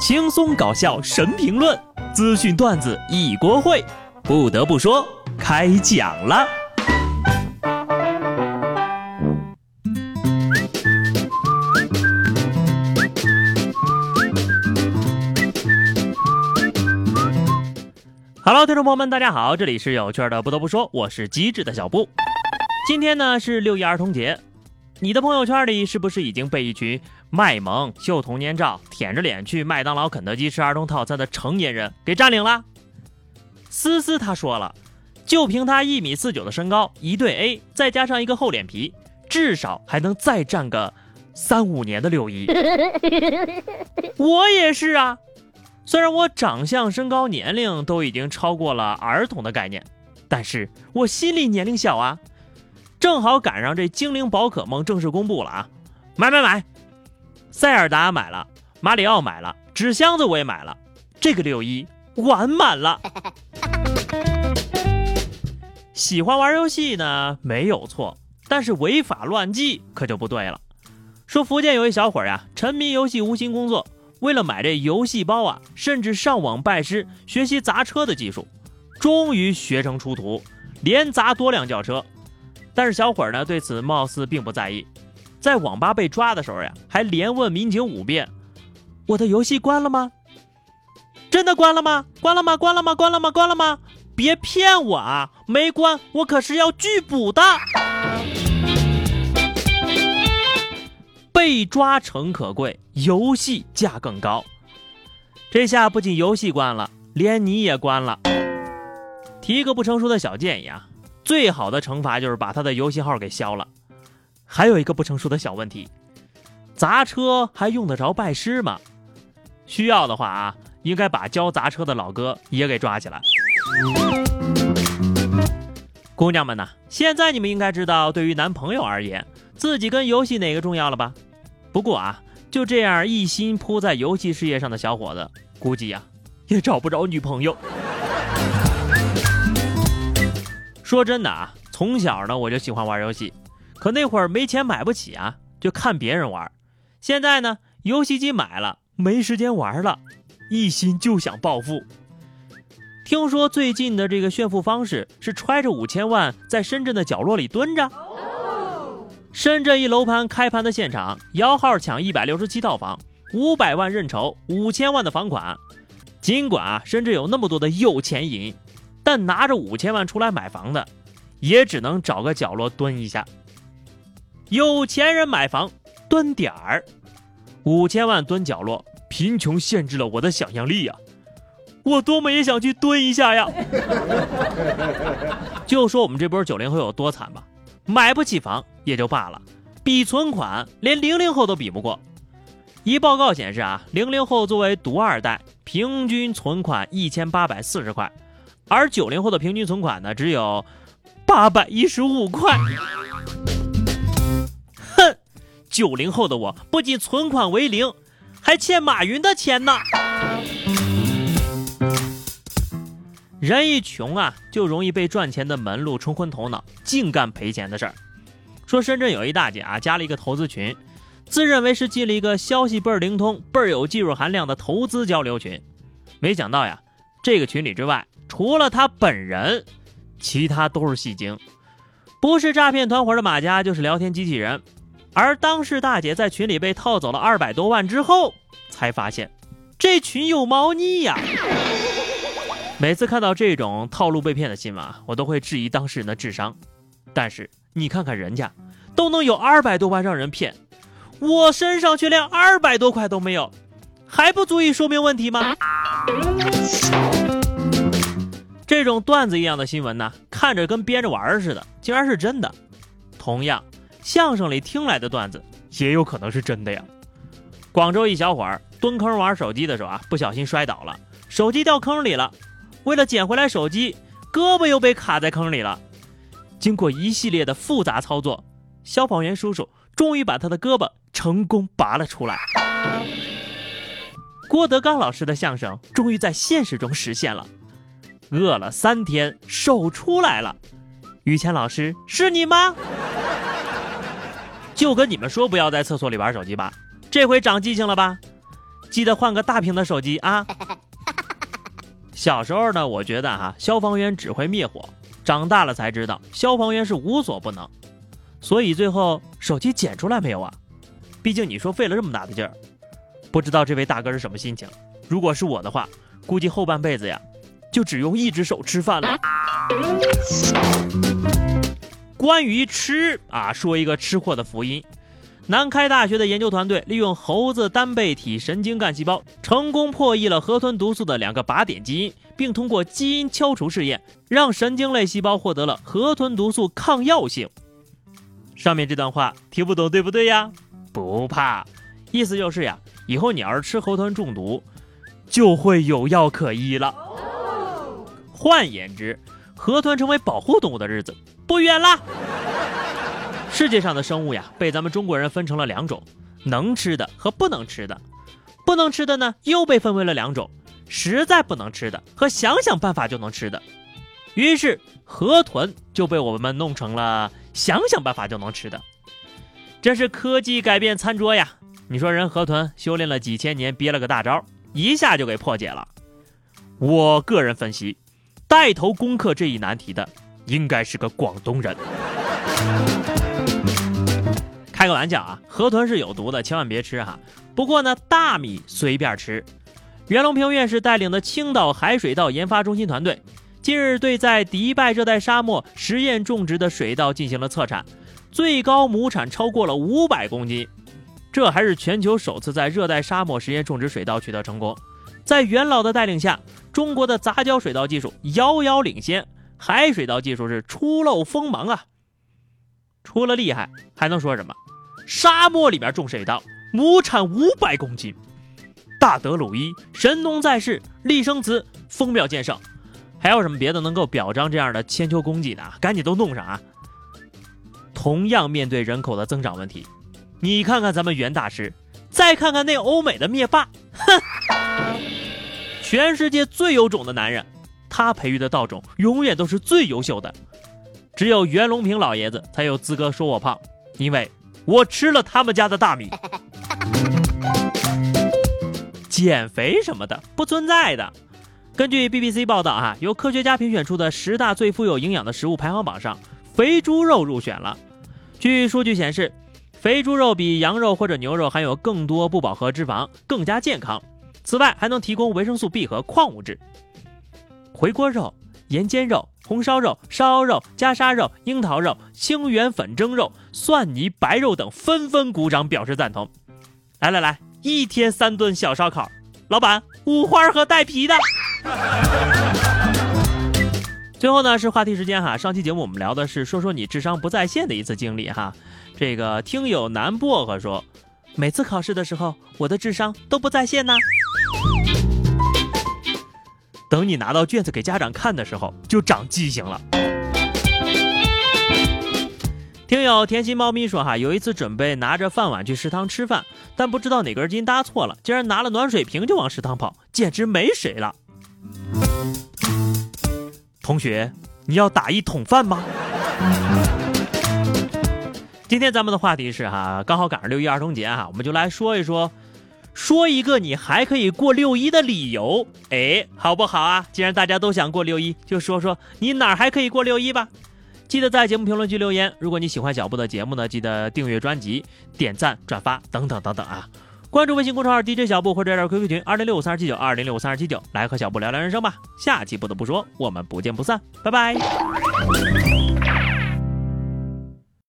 轻松搞笑神评论，资讯段子一锅烩。不得不说，开讲了。Hello，听众朋友们，大家好，这里是有趣的。不得不说，我是机智的小布。今天呢是六一儿童节，你的朋友圈里是不是已经被一群卖萌、秀童年照、舔着脸去麦当劳、肯德基吃儿童套餐的成年人给占领了？思思他说了，就凭他一米四九的身高，一对 A，再加上一个厚脸皮，至少还能再占个三五年的六一。我也是啊，虽然我长相、身高、年龄都已经超过了儿童的概念，但是我心理年龄小啊。正好赶上这精灵宝可梦正式公布了啊！买买买，塞尔达买了，马里奥买了，纸箱子我也买了，这个六一完满了。喜欢玩游戏呢没有错，但是违法乱纪可就不对了。说福建有一小伙呀，沉迷游戏无心工作，为了买这游戏包啊，甚至上网拜师学习砸车的技术，终于学成出图，连砸多辆轿车。但是小伙呢对此貌似并不在意，在网吧被抓的时候呀，还连问民警五遍：“我的游戏关了吗？真的关了吗？关了吗？关了吗？关了吗？关了吗？别骗我啊！没关，我可是要拒捕的。”被抓诚可贵，游戏价更高。这下不仅游戏关了，连你也关了。提个不成熟的小建议啊。最好的惩罚就是把他的游戏号给消了。还有一个不成熟的小问题，砸车还用得着拜师吗？需要的话啊，应该把教砸车的老哥也给抓起来。姑娘们呐，现在你们应该知道，对于男朋友而言，自己跟游戏哪个重要了吧？不过啊，就这样一心扑在游戏事业上的小伙子，估计呀，也找不着女朋友。说真的啊，从小呢我就喜欢玩游戏，可那会儿没钱买不起啊，就看别人玩。现在呢，游戏机买了，没时间玩了，一心就想暴富。听说最近的这个炫富方式是揣着五千万在深圳的角落里蹲着。深圳一楼盘开盘的现场，摇号抢一百六十七套房，五百万认筹，五千万的房款。尽管啊，深圳有那么多的有钱银。但拿着五千万出来买房的，也只能找个角落蹲一下。有钱人买房蹲点儿，五千万蹲角落，贫穷限制了我的想象力呀！我多么也想去蹲一下呀！就说我们这波九零后有多惨吧，买不起房也就罢了，比存款连零零后都比不过。一报告显示啊，零零后作为独二代，平均存款一千八百四十块。而九零后的平均存款呢，只有八百一十五块。哼，九零后的我不仅存款为零，还欠马云的钱呢。人一穷啊，就容易被赚钱的门路冲昏头脑，净干赔钱的事儿。说深圳有一大姐啊，加了一个投资群，自认为是进了一个消息倍儿灵通、倍儿有技术含量的投资交流群，没想到呀，这个群里之外。除了他本人，其他都是戏精，不是诈骗团伙的马甲，就是聊天机器人。而当事大姐在群里被套走了二百多万之后，才发现这群有猫腻呀。每次看到这种套路被骗的新闻啊，我都会质疑当事人的智商。但是你看看人家，都能有二百多万让人骗，我身上却连二百多块都没有，还不足以说明问题吗？这种段子一样的新闻呢，看着跟编着玩似的，竟然是真的。同样，相声里听来的段子也有可能是真的呀。广州一小伙儿蹲坑玩手机的时候啊，不小心摔倒了，手机掉坑里了。为了捡回来手机，胳膊又被卡在坑里了。经过一系列的复杂操作，消防员叔叔终于把他的胳膊成功拔了出来。郭德纲老师的相声终于在现实中实现了。饿了三天，手出来了。于谦老师是你吗？就跟你们说不要在厕所里玩手机吧，这回长记性了吧？记得换个大屏的手机啊。小时候呢，我觉得哈，消防员只会灭火，长大了才知道，消防员是无所不能。所以最后手机捡出来没有啊？毕竟你说费了这么大的劲儿，不知道这位大哥是什么心情。如果是我的话，估计后半辈子呀，就只用一只手吃饭了。关于吃啊，说一个吃货的福音。南开大学的研究团队利用猴子单倍体神经干细胞，成功破译了河豚毒素的两个靶点基因，并通过基因敲除试验，让神经类细胞获得了河豚毒素抗药性。上面这段话听不懂对不对呀？不怕，意思就是呀，以后你要是吃河豚中毒，就会有药可医了。换言之，河豚成为保护动物的日子不远了。世界上的生物呀，被咱们中国人分成了两种：能吃的和不能吃的。不能吃的呢，又被分为了两种：实在不能吃的和想想办法就能吃的。于是河豚就被我们弄成了。想想办法就能吃的，这是科技改变餐桌呀！你说人河豚修炼了几千年，憋了个大招，一下就给破解了。我个人分析，带头攻克这一难题的应该是个广东人。开个玩笑啊，河豚是有毒的，千万别吃哈。不过呢，大米随便吃。袁隆平院士带领的青岛海水稻研发中心团队。近日，对在迪拜热带沙漠实验种植的水稻进行了测产，最高亩产超过了五百公斤，这还是全球首次在热带沙漠实验种植水稻取得成功。在元老的带领下，中国的杂交水稻技术遥遥领先，海水稻技术是初露锋芒啊！除了厉害，还能说什么？沙漠里面种水稻，亩产五百公斤，大德鲁伊，神农在世，立生祠，丰庙建设。还有什么别的能够表彰这样的千秋功绩的？赶紧都弄上啊！同样面对人口的增长问题，你看看咱们袁大师，再看看那欧美的灭霸，哼！全世界最有种的男人，他培育的稻种永远都是最优秀的。只有袁隆平老爷子才有资格说我胖，因为我吃了他们家的大米。减肥什么的不存在的。根据 BBC 报道，哈，由科学家评选出的十大最富有营养的食物排行榜上，肥猪肉入选了。据数据显示，肥猪肉比羊肉或者牛肉含有更多不饱和脂肪，更加健康。此外，还能提供维生素 B 和矿物质。回锅肉、盐煎肉、红烧肉、烧肉、夹沙肉、樱桃肉、清源粉蒸肉、蒜泥白肉等纷纷鼓掌表示赞同。来来来，一天三顿小烧烤，老板五花和带皮的。最后呢是话题时间哈，上期节目我们聊的是说说你智商不在线的一次经历哈。这个听友南薄荷说，每次考试的时候我的智商都不在线呢。等你拿到卷子给家长看的时候，就长记性了。听友甜心猫咪说哈，有一次准备拿着饭碗去食堂吃饭，但不知道哪根筋搭错了，竟然拿了暖水瓶就往食堂跑，简直没谁了。同学，你要打一桶饭吗？今天咱们的话题是哈，刚好赶上六一儿童节哈，我们就来说一说，说一个你还可以过六一的理由，哎，好不好啊？既然大家都想过六一，就说说你哪儿还可以过六一吧。记得在节目评论区留言。如果你喜欢小布的节目呢，记得订阅专辑、点赞、转发等等等等啊。关注微信公众号 DJ 小布或者加 QQ 群二零六五三二七九二零六五三二七九，来和小布聊聊人生吧。下期不得不说，我们不见不散，拜拜。